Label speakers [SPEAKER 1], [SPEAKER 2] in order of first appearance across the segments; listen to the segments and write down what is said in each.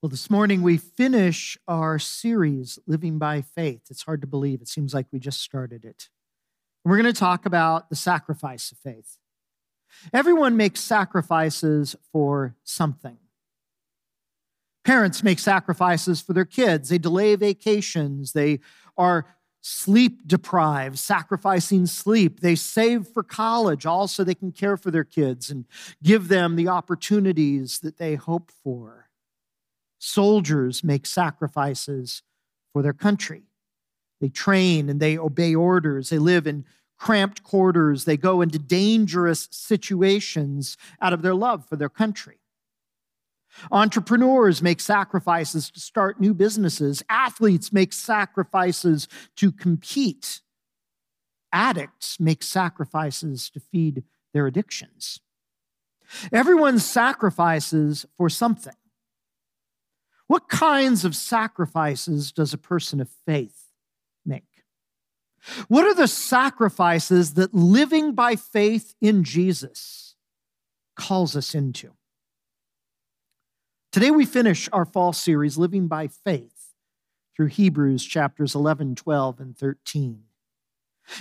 [SPEAKER 1] Well, this morning we finish our series, Living by Faith. It's hard to believe. It seems like we just started it. We're going to talk about the sacrifice of faith. Everyone makes sacrifices for something. Parents make sacrifices for their kids. They delay vacations. They are sleep deprived, sacrificing sleep. They save for college, also, they can care for their kids and give them the opportunities that they hope for. Soldiers make sacrifices for their country. They train and they obey orders. They live in cramped quarters. They go into dangerous situations out of their love for their country. Entrepreneurs make sacrifices to start new businesses. Athletes make sacrifices to compete. Addicts make sacrifices to feed their addictions. Everyone sacrifices for something. What kinds of sacrifices does a person of faith make? What are the sacrifices that living by faith in Jesus calls us into? Today we finish our fall series, Living by Faith, through Hebrews chapters 11, 12, and 13.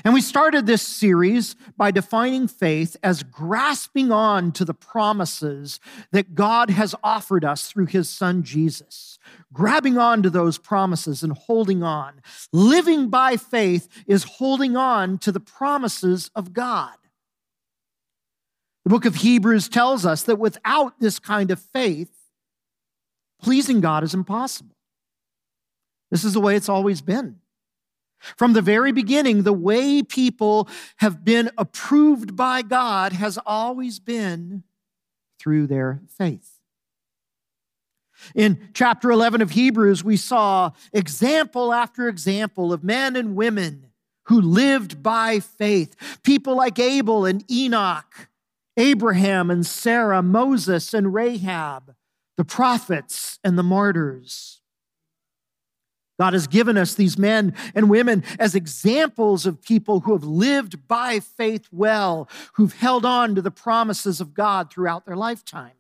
[SPEAKER 1] And we started this series by defining faith as grasping on to the promises that God has offered us through his son Jesus. Grabbing on to those promises and holding on. Living by faith is holding on to the promises of God. The book of Hebrews tells us that without this kind of faith, pleasing God is impossible. This is the way it's always been. From the very beginning, the way people have been approved by God has always been through their faith. In chapter 11 of Hebrews, we saw example after example of men and women who lived by faith. People like Abel and Enoch, Abraham and Sarah, Moses and Rahab, the prophets and the martyrs. God has given us these men and women as examples of people who have lived by faith well, who've held on to the promises of God throughout their lifetime.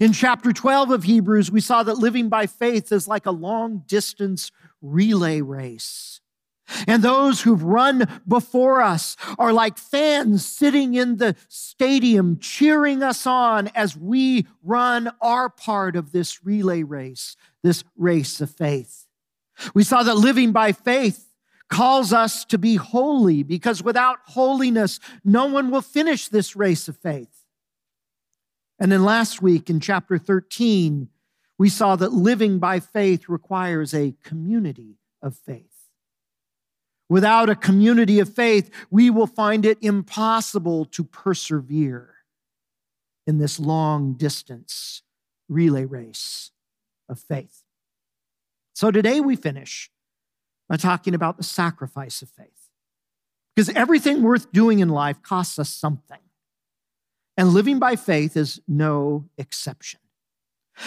[SPEAKER 1] In chapter 12 of Hebrews, we saw that living by faith is like a long distance relay race. And those who've run before us are like fans sitting in the stadium cheering us on as we run our part of this relay race, this race of faith. We saw that living by faith calls us to be holy because without holiness, no one will finish this race of faith. And then last week in chapter 13, we saw that living by faith requires a community of faith. Without a community of faith, we will find it impossible to persevere in this long distance relay race of faith. So today we finish by talking about the sacrifice of faith. Because everything worth doing in life costs us something. And living by faith is no exception.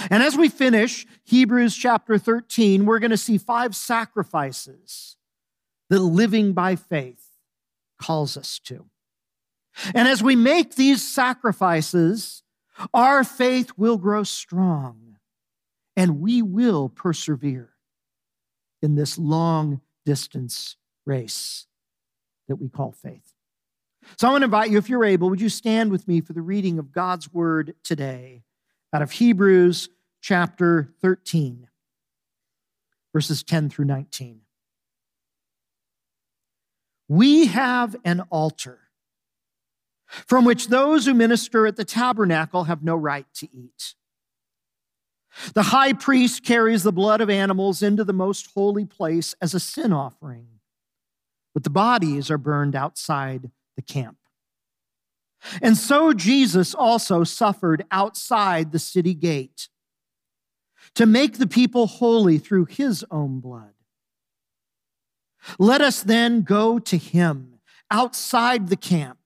[SPEAKER 1] And as we finish Hebrews chapter 13, we're going to see five sacrifices that living by faith calls us to. And as we make these sacrifices, our faith will grow strong and we will persevere in this long distance race that we call faith. So I want to invite you, if you're able, would you stand with me for the reading of God's word today out of Hebrews chapter 13, verses 10 through 19. We have an altar from which those who minister at the tabernacle have no right to eat. The high priest carries the blood of animals into the most holy place as a sin offering, but the bodies are burned outside the camp. And so Jesus also suffered outside the city gate to make the people holy through his own blood. Let us then go to him outside the camp,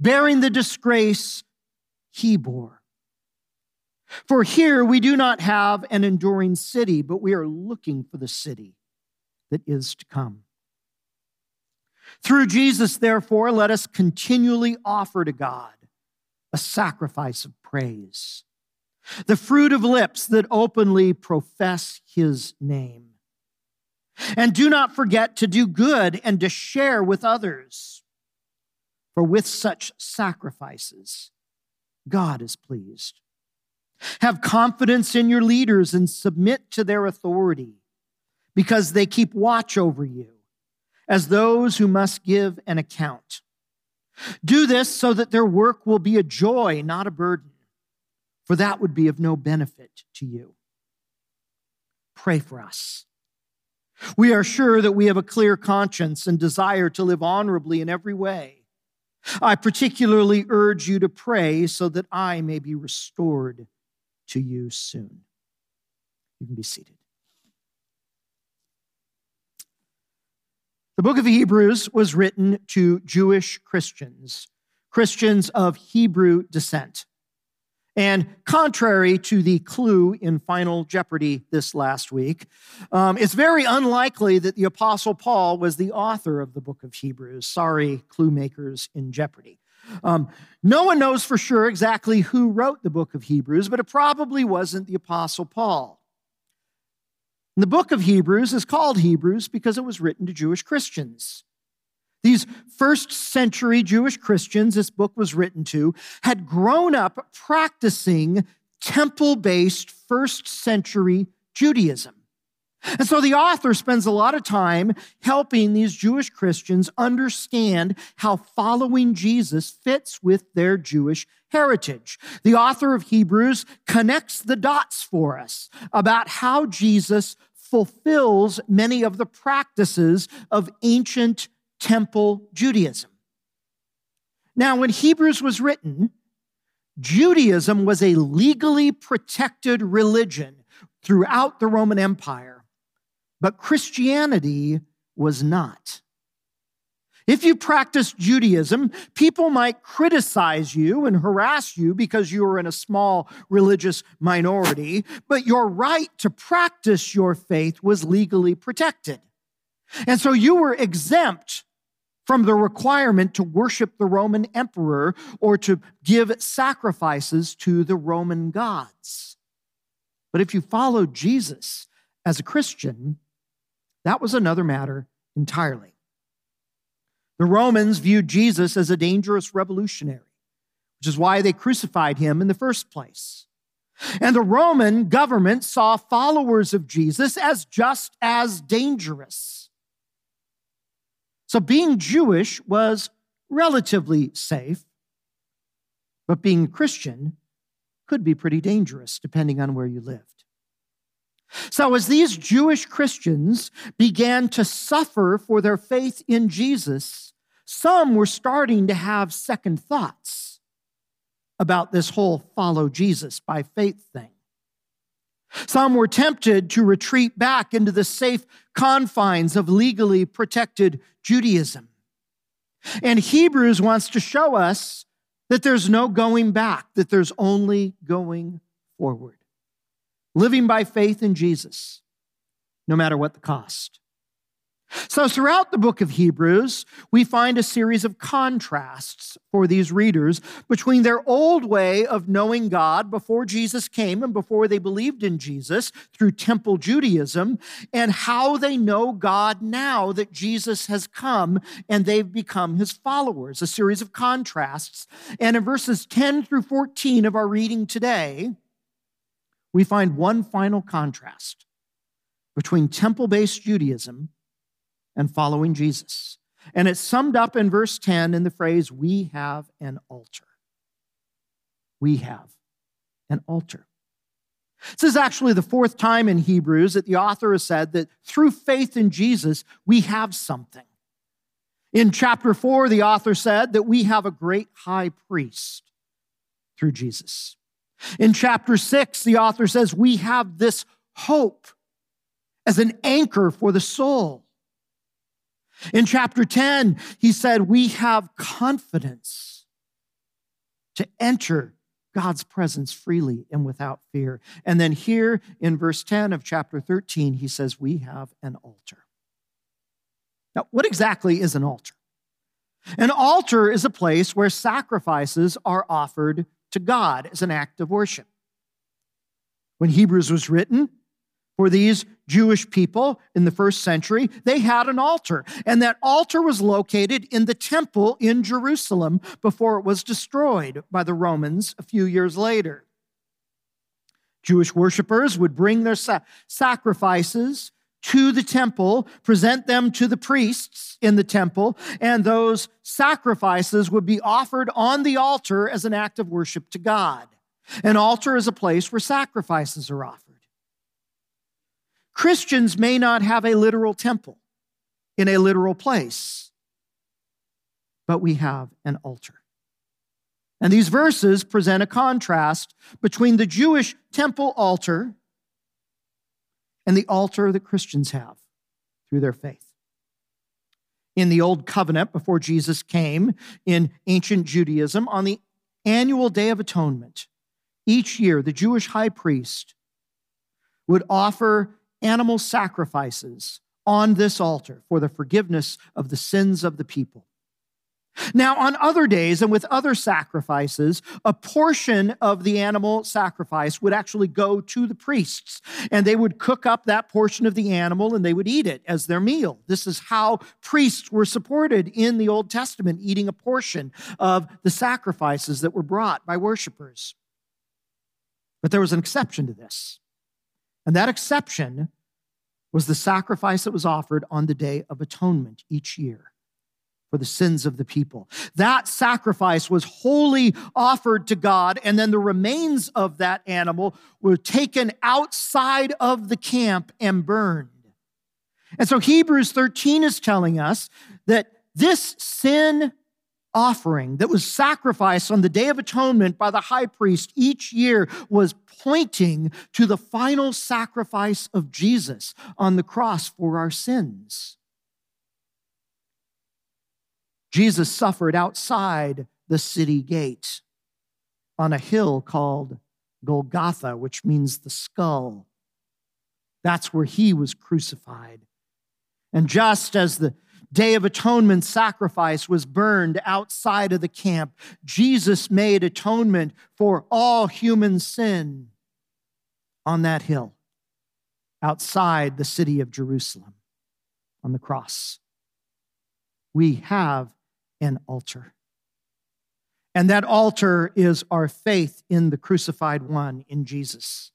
[SPEAKER 1] bearing the disgrace he bore for here we do not have an enduring city, but we are looking for the city that is to come. Through Jesus, therefore, let us continually offer to God a sacrifice of praise. the fruit of lips that openly profess his name. And do not forget to do good and to share with others. For with such sacrifices, God is pleased. Have confidence in your leaders and submit to their authority, because they keep watch over you as those who must give an account. Do this so that their work will be a joy, not a burden, for that would be of no benefit to you. Pray for us. We are sure that we have a clear conscience and desire to live honorably in every way. I particularly urge you to pray so that I may be restored to you soon. You can be seated. The book of Hebrews was written to Jewish Christians, Christians of Hebrew descent. And contrary to the clue in Final Jeopardy this last week, um, it's very unlikely that the Apostle Paul was the author of the book of Hebrews. Sorry, clue makers in Jeopardy. Um, no one knows for sure exactly who wrote the book of Hebrews, but it probably wasn't the Apostle Paul. And the book of Hebrews is called Hebrews because it was written to Jewish Christians. These first century Jewish Christians, this book was written to, had grown up practicing temple based first century Judaism. And so the author spends a lot of time helping these Jewish Christians understand how following Jesus fits with their Jewish heritage. The author of Hebrews connects the dots for us about how Jesus fulfills many of the practices of ancient temple Judaism. Now, when Hebrews was written, Judaism was a legally protected religion throughout the Roman Empire but Christianity was not. If you practiced Judaism, people might criticize you and harass you because you were in a small religious minority, but your right to practice your faith was legally protected. And so you were exempt from the requirement to worship the Roman emperor or to give sacrifices to the Roman gods. But if you followed Jesus as a Christian, that was another matter entirely. The Romans viewed Jesus as a dangerous revolutionary, which is why they crucified him in the first place. And the Roman government saw followers of Jesus as just as dangerous. So being Jewish was relatively safe, but being Christian could be pretty dangerous depending on where you lived. So, as these Jewish Christians began to suffer for their faith in Jesus, some were starting to have second thoughts about this whole follow Jesus by faith thing. Some were tempted to retreat back into the safe confines of legally protected Judaism. And Hebrews wants to show us that there's no going back, that there's only going forward living by faith in Jesus, no matter what the cost. So, throughout the book of Hebrews, we find a series of contrasts for these readers between their old way of knowing God before Jesus came and before they believed in Jesus through temple Judaism, and how they know God now that Jesus has come and they've become his followers. A series of contrasts. And in verses 10 through 14 of our reading today, we find one final contrast between temple based Judaism and following Jesus. And it's summed up in verse 10 in the phrase, We have an altar. We have an altar. This is actually the fourth time in Hebrews that the author has said that through faith in Jesus, we have something. In chapter 4, the author said that we have a great high priest through Jesus. In chapter six, the author says, We have this hope as an anchor for the soul. In chapter 10, he said, We have confidence to enter God's presence freely and without fear. And then here in verse 10 of chapter 13, he says, We have an altar. Now, what exactly is an altar? An altar is a place where sacrifices are offered to God as an act of worship. When Hebrews was written, for these Jewish people in the first century, they had an altar, and that altar was located in the temple in Jerusalem before it was destroyed by the Romans a few years later. Jewish worshippers would bring their sa- sacrifices to the temple, present them to the priests in the temple, and those sacrifices would be offered on the altar as an act of worship to God. An altar is a place where sacrifices are offered. Christians may not have a literal temple in a literal place, but we have an altar. And these verses present a contrast between the Jewish temple altar and the altar that Christians have through their faith. In the Old Covenant, before Jesus came, in ancient Judaism, on the annual Day of Atonement, each year the Jewish high priest would offer animal sacrifices on this altar for the forgiveness of the sins of the people. Now, on other days and with other sacrifices, a portion of the animal sacrifice would actually go to the priests, and they would cook up that portion of the animal and they would eat it as their meal. This is how priests were supported in the Old Testament, eating a portion of the sacrifices that were brought by worshipers. But there was an exception to this. And that exception was the sacrifice that was offered on the Day of Atonement each year for the sins of the people. That sacrifice was wholly offered to God, and then the remains of that animal were taken outside of the camp and burned. And so Hebrews 13 is telling us that this sin offering that was sacrificed on the Day of Atonement by the high priest each year was pointing to the final sacrifice of Jesus on the cross for our sins. Jesus suffered outside the city gate on a hill called Golgotha, which means the skull. That's where he was crucified. And just as the Day of Atonement sacrifice was burned outside of the camp. Jesus made atonement for all human sin on that hill outside the city of Jerusalem on the cross. We have an altar. And that altar is our faith in the crucified one, in Jesus.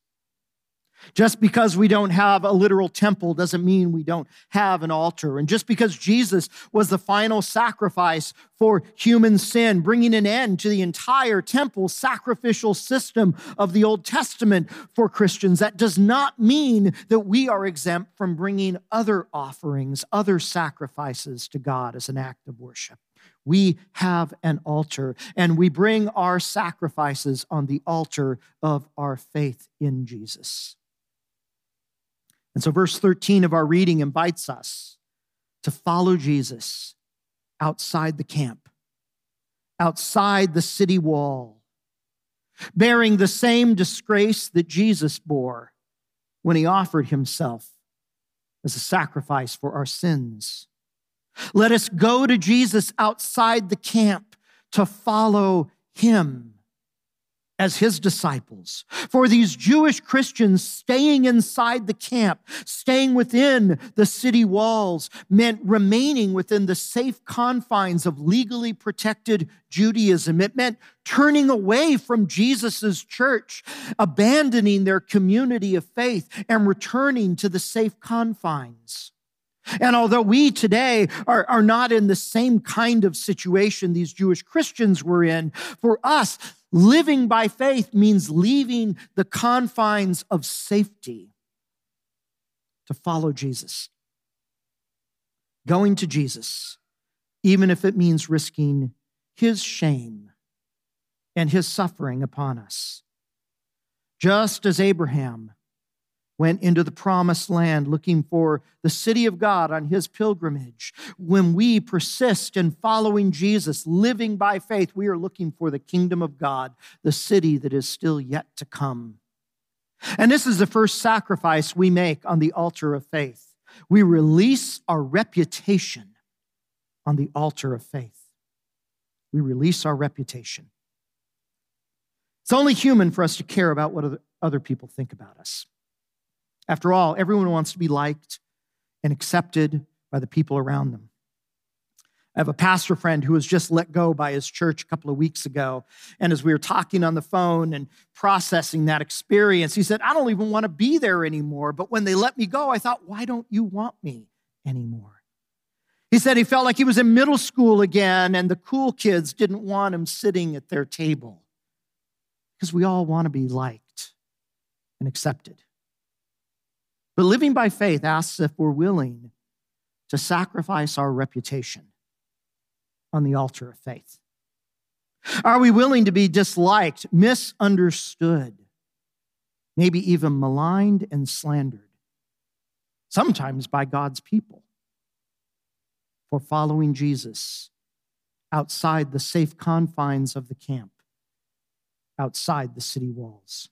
[SPEAKER 1] Just because we don't have a literal temple doesn't mean we don't have an altar. And just because Jesus was the final sacrifice for human sin, bringing an end to the entire temple sacrificial system of the Old Testament for Christians, that does not mean that we are exempt from bringing other offerings, other sacrifices to God as an act of worship. We have an altar, and we bring our sacrifices on the altar of our faith in Jesus. And so, verse 13 of our reading invites us to follow Jesus outside the camp, outside the city wall, bearing the same disgrace that Jesus bore when he offered himself as a sacrifice for our sins. Let us go to Jesus outside the camp to follow him as his disciples. For these Jewish Christians, staying inside the camp, staying within the city walls, meant remaining within the safe confines of legally protected Judaism. It meant turning away from Jesus' church, abandoning their community of faith, and returning to the safe confines. And although we today are, are not in the same kind of situation these Jewish Christians were in, for us, living by faith means leaving the confines of safety to follow Jesus. Going to Jesus, even if it means risking his shame and his suffering upon us. Just as Abraham went into the promised land looking for the city of God on his pilgrimage. When we persist in following Jesus, living by faith, we are looking for the kingdom of God, the city that is still yet to come. And this is the first sacrifice we make on the altar of faith. We release our reputation on the altar of faith. We release our reputation. It's only human for us to care about what other people think about us. After all, everyone wants to be liked and accepted by the people around them. I have a pastor friend who was just let go by his church a couple of weeks ago. And as we were talking on the phone and processing that experience, he said, I don't even want to be there anymore. But when they let me go, I thought, why don't you want me anymore? He said he felt like he was in middle school again, and the cool kids didn't want him sitting at their table because we all want to be liked and accepted. But living by faith asks if we're willing to sacrifice our reputation on the altar of faith. Are we willing to be disliked, misunderstood, maybe even maligned and slandered, sometimes by God's people, for following Jesus outside the safe confines of the camp? outside the city walls.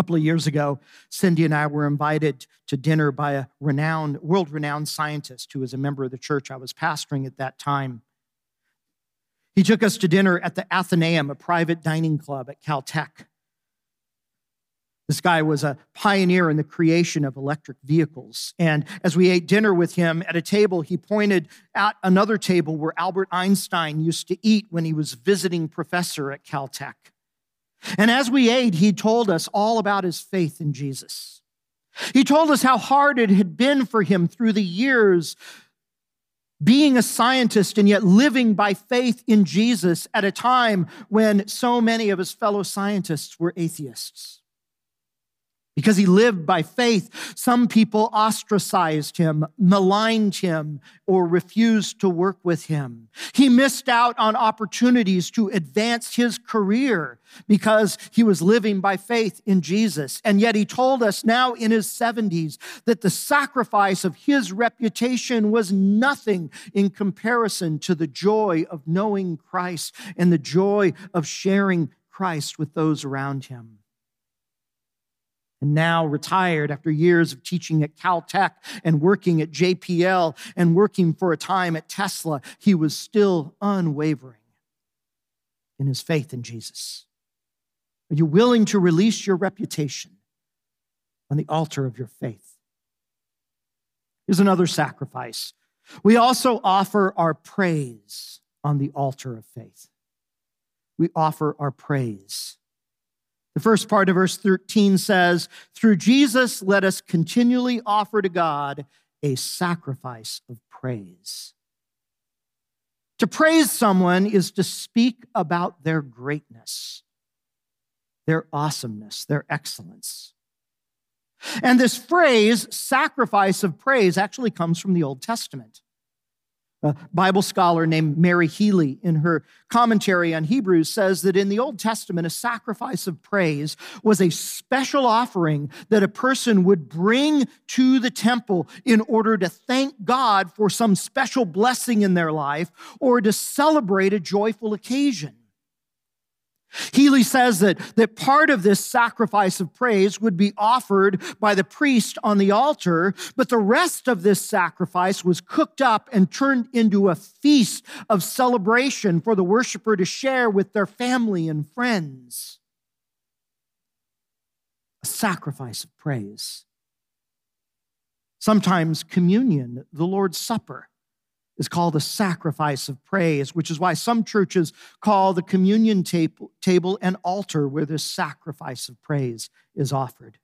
[SPEAKER 1] A couple of years ago, Cindy and I were invited to dinner by a renowned, world renowned scientist who was a member of the church I was pastoring at that time. He took us to dinner at the Athenaeum, a private dining club at Caltech. This guy was a pioneer in the creation of electric vehicles. And as we ate dinner with him at a table, he pointed at another table where Albert Einstein used to eat when he was visiting professor at Caltech. And as we ate, he told us all about his faith in Jesus. He told us how hard it had been for him through the years being a scientist and yet living by faith in Jesus at a time when so many of his fellow scientists were atheists. Because he lived by faith, some people ostracized him, maligned him, or refused to work with him. He missed out on opportunities to advance his career because he was living by faith in Jesus. And yet he told us now in his 70s that the sacrifice of his reputation was nothing in comparison to the joy of knowing Christ and the joy of sharing Christ with those around him and now retired after years of teaching at Caltech and working at JPL and working for a time at Tesla, he was still unwavering in his faith in Jesus. Are you willing to release your reputation on the altar of your faith? Here's another sacrifice. We also offer our praise on the altar of faith. We offer our praise. The first part of verse 13 says, Through Jesus, let us continually offer to God a sacrifice of praise. To praise someone is to speak about their greatness, their awesomeness, their excellence. And this phrase, sacrifice of praise, actually comes from the Old Testament. A Bible scholar named Mary Healy, in her commentary on Hebrews, says that in the Old Testament, a sacrifice of praise was a special offering that a person would bring to the temple in order to thank God for some special blessing in their life or to celebrate a joyful occasion. Healy says that, that part of this sacrifice of praise would be offered by the priest on the altar, but the rest of this sacrifice was cooked up and turned into a feast of celebration for the worshiper to share with their family and friends. A sacrifice of praise. Sometimes communion, the Lord's Supper, is called a sacrifice of praise, which is why some churches call the communion table an altar where this sacrifice of praise is offered.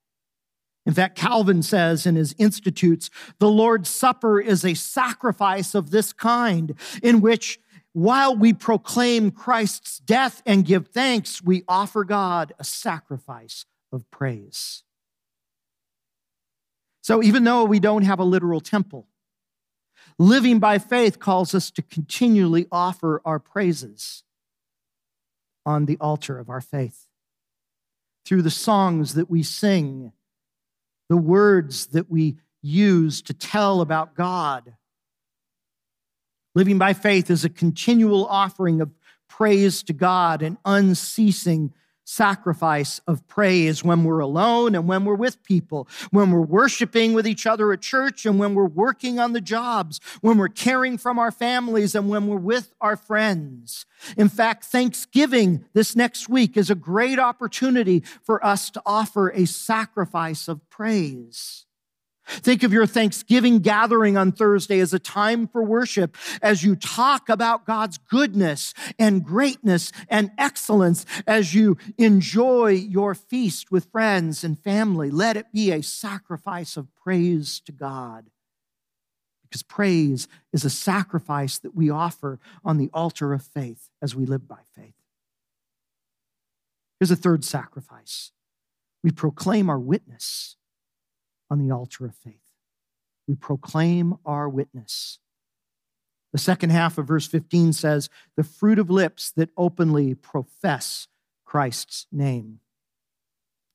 [SPEAKER 1] In fact, Calvin says in his Institutes, the Lord's Supper is a sacrifice of this kind, in which while we proclaim Christ's death and give thanks, we offer God a sacrifice of praise. So even though we don't have a literal temple, Living by faith calls us to continually offer our praises on the altar of our faith. Through the songs that we sing, the words that we use to tell about God. Living by faith is a continual offering of praise to God, and unceasing sacrifice of praise when we're alone and when we're with people, when we're worshiping with each other at church and when we're working on the jobs, when we're caring from our families and when we're with our friends. In fact, Thanksgiving this next week is a great opportunity for us to offer a sacrifice of praise. Think of your Thanksgiving gathering on Thursday as a time for worship as you talk about God's goodness and greatness and excellence as you enjoy your feast with friends and family. Let it be a sacrifice of praise to God. Because praise is a sacrifice that we offer on the altar of faith as we live by faith. Here's a third sacrifice we proclaim our witness on the altar of faith. We proclaim our witness. The second half of verse 15 says, the fruit of lips that openly profess Christ's name.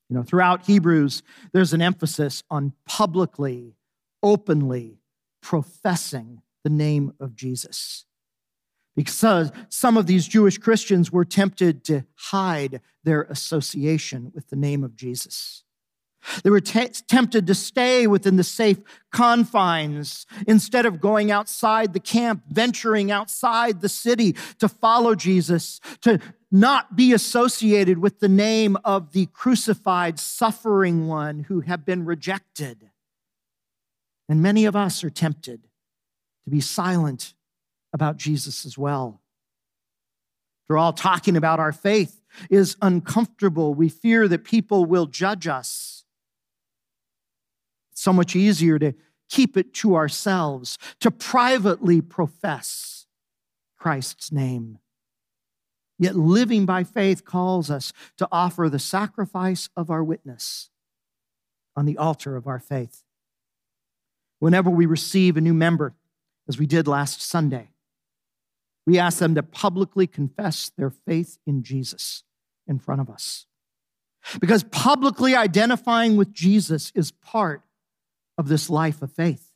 [SPEAKER 1] You know, throughout Hebrews, there's an emphasis on publicly, openly professing the name of Jesus. Because some of these Jewish Christians were tempted to hide their association with the name of Jesus. They were t- tempted to stay within the safe confines instead of going outside the camp, venturing outside the city to follow Jesus, to not be associated with the name of the crucified, suffering one who have been rejected. And many of us are tempted to be silent about Jesus as well. After all, talking about our faith is uncomfortable. We fear that people will judge us. It's so much easier to keep it to ourselves, to privately profess Christ's name. Yet living by faith calls us to offer the sacrifice of our witness on the altar of our faith. Whenever we receive a new member, as we did last Sunday, we ask them to publicly confess their faith in Jesus in front of us. Because publicly identifying with Jesus is part of this life of faith.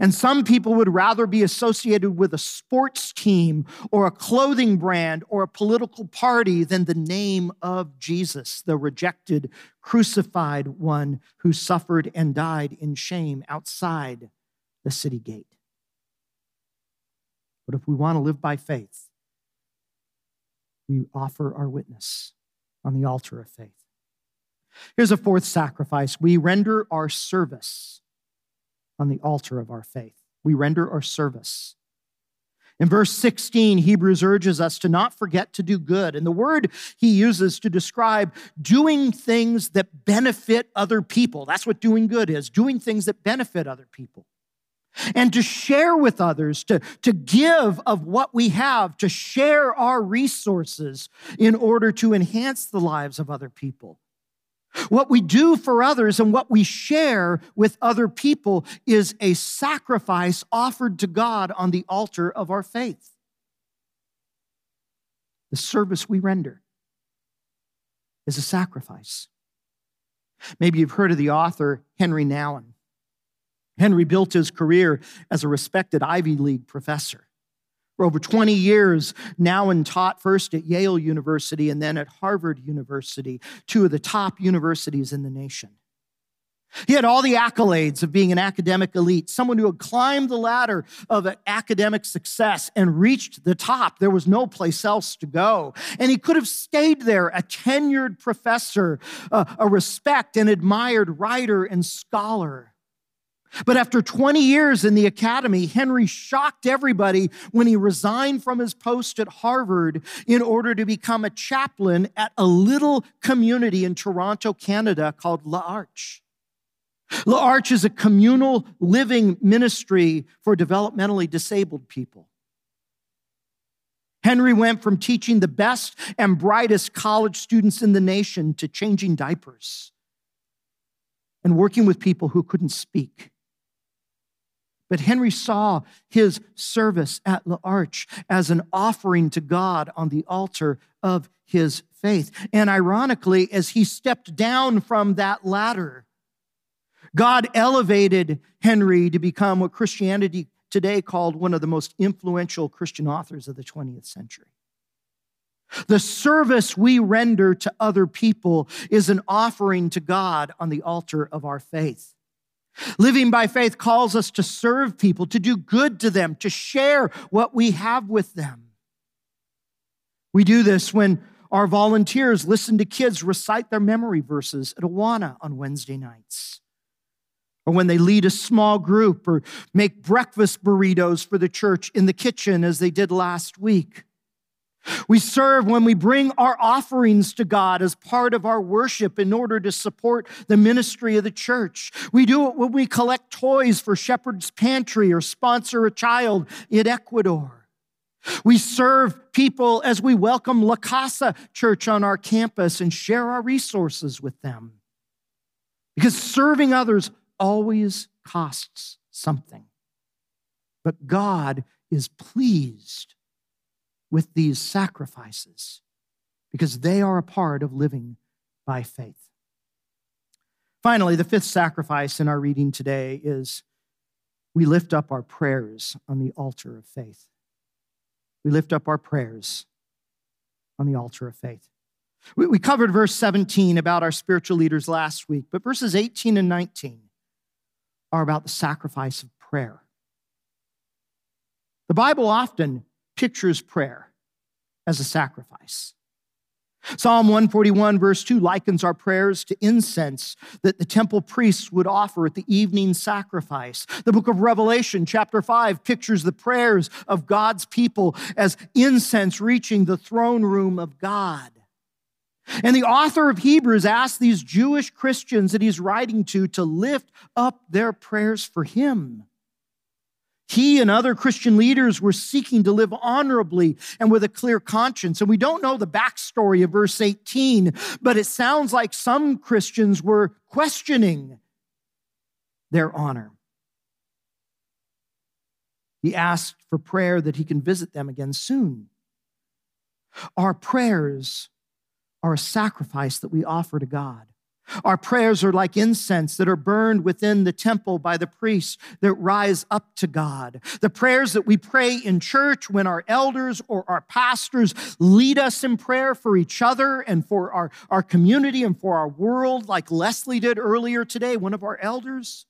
[SPEAKER 1] And some people would rather be associated with a sports team or a clothing brand or a political party than the name of Jesus, the rejected, crucified one who suffered and died in shame outside the city gate. But if we want to live by faith, we offer our witness on the altar of faith. Here's a fourth sacrifice we render our service on the altar of our faith. We render our service. In verse 16, Hebrews urges us to not forget to do good. And the word he uses to describe doing things that benefit other people. That's what doing good is doing things that benefit other people. And to share with others, to, to give of what we have, to share our resources in order to enhance the lives of other people. What we do for others and what we share with other people is a sacrifice offered to God on the altar of our faith. The service we render is a sacrifice. Maybe you've heard of the author Henri Nouwen. Henri built his career as a respected Ivy League professor. For over 20 years, Nouwen taught first at Yale University and then at Harvard University, two of the top universities in the nation. He had all the accolades of being an academic elite, someone who had climbed the ladder of academic success and reached the top. There was no place else to go. And he could have stayed there, a tenured professor, uh, a respect and admired writer and scholar. But after 20 years in the academy, Henri shocked everybody when he resigned from his post at Harvard in order to become a chaplain at a little community in Toronto, Canada called L'Arche. L'Arche is a communal living ministry for developmentally disabled people. Henri went from teaching the best and brightest college students in the nation to changing diapers and working with people who couldn't speak but Henri saw his service at L'Arche as an offering to God on the altar of his faith. And ironically, as he stepped down from that ladder, God elevated Henri to become what Christianity today called one of the most influential Christian authors of the 20th century. The service we render to other people is an offering to God on the altar of our faith. Living by faith calls us to serve people, to do good to them, to share what we have with them. We do this when our volunteers listen to kids recite their memory verses at Awana on Wednesday nights, or when they lead a small group or make breakfast burritos for the church in the kitchen as they did last week. We serve when we bring our offerings to God as part of our worship in order to support the ministry of the church. We do it when we collect toys for Shepherd's Pantry or sponsor a child in Ecuador. We serve people as we welcome La Casa Church on our campus and share our resources with them. Because serving others always costs something. But God is pleased with these sacrifices because they are a part of living by faith. Finally, the fifth sacrifice in our reading today is we lift up our prayers on the altar of faith. We lift up our prayers on the altar of faith. We, covered verse 17 about our spiritual leaders last week, but verses 18 and 19 are about the sacrifice of prayer. The Bible often pictures prayer as a sacrifice. Psalm 141, verse 2, likens our prayers to incense that the temple priests would offer at the evening sacrifice. The book of Revelation, chapter 5, pictures the prayers of God's people as incense reaching the throne room of God. And the author of Hebrews asks these Jewish Christians that he's writing to to lift up their prayers for him. He and other Christian leaders were seeking to live honorably and with a clear conscience. And we don't know the backstory of verse 18, but it sounds like some Christians were questioning their honor. He asked for prayer that he can visit them again soon. Our prayers are a sacrifice that we offer to God. Our prayers are like incense that are burned within the temple by the priests that rise up to God. The prayers that we pray in church when our elders or our pastors lead us in prayer for each other and for our, our community and for our world, like Leslie did earlier today, one of our elders.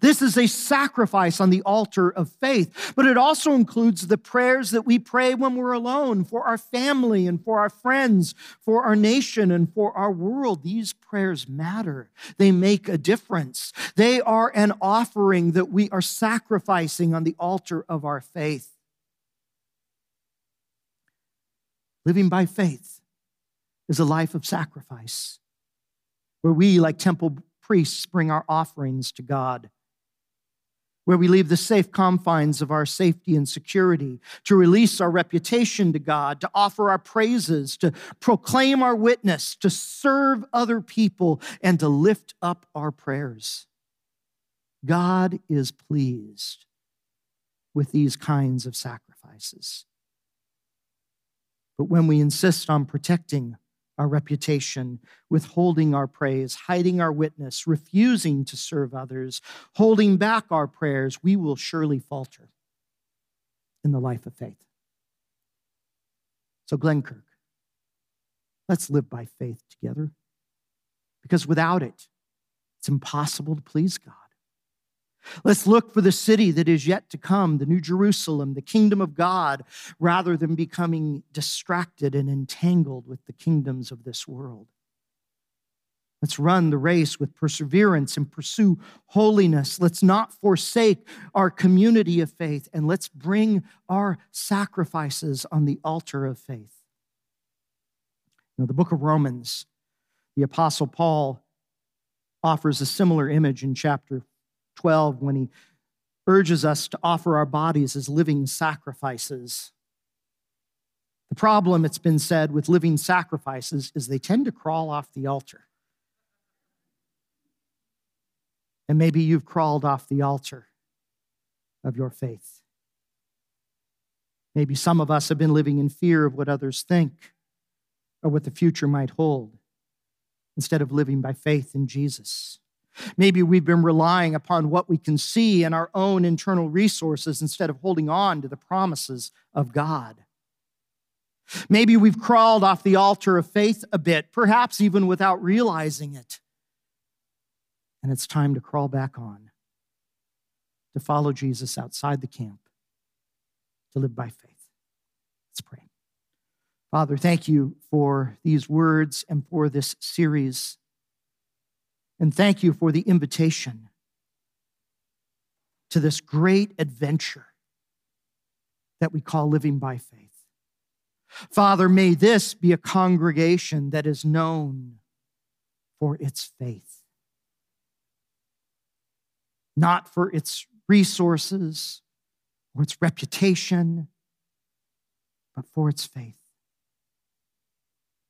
[SPEAKER 1] This is a sacrifice on the altar of faith, but it also includes the prayers that we pray when we're alone for our family and for our friends, for our nation and for our world. These prayers matter. They make a difference. They are an offering that we are sacrificing on the altar of our faith. Living by faith is a life of sacrifice where we, like temple priests, bring our offerings to God where we leave the safe confines of our safety and security, to release our reputation to God, to offer our praises, to proclaim our witness, to serve other people, and to lift up our prayers. God is pleased with these kinds of sacrifices. But when we insist on protecting our reputation, withholding our praise, hiding our witness, refusing to serve others, holding back our prayers, we will surely falter in the life of faith. So, Glenkirk, let's live by faith together because without it, it's impossible to please God. Let's look for the city that is yet to come, the New Jerusalem, the kingdom of God, rather than becoming distracted and entangled with the kingdoms of this world. Let's run the race with perseverance and pursue holiness. Let's not forsake our community of faith, and let's bring our sacrifices on the altar of faith. Now, the book of Romans, the Apostle Paul offers a similar image in chapter 12 when he urges us to offer our bodies as living sacrifices. The problem, it's been said, with living sacrifices is they tend to crawl off the altar. And maybe you've crawled off the altar of your faith. Maybe some of us have been living in fear of what others think or what the future might hold instead of living by faith in Jesus. Maybe we've been relying upon what we can see and our own internal resources instead of holding on to the promises of God. Maybe we've crawled off the altar of faith a bit, perhaps even without realizing it. And it's time to crawl back on, to follow Jesus outside the camp, to live by faith. Let's pray. Father, thank you for these words and for this series. And thank you for the invitation to this great adventure that we call living by faith. Father, may this be a congregation that is known for its faith, not for its resources or its reputation, but for its faith.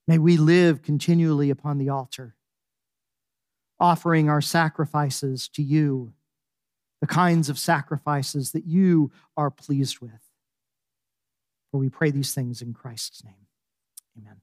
[SPEAKER 1] May we live continually upon the altar, offering our sacrifices to you, the kinds of sacrifices that you are pleased with. For we pray these things in Christ's name. Amen.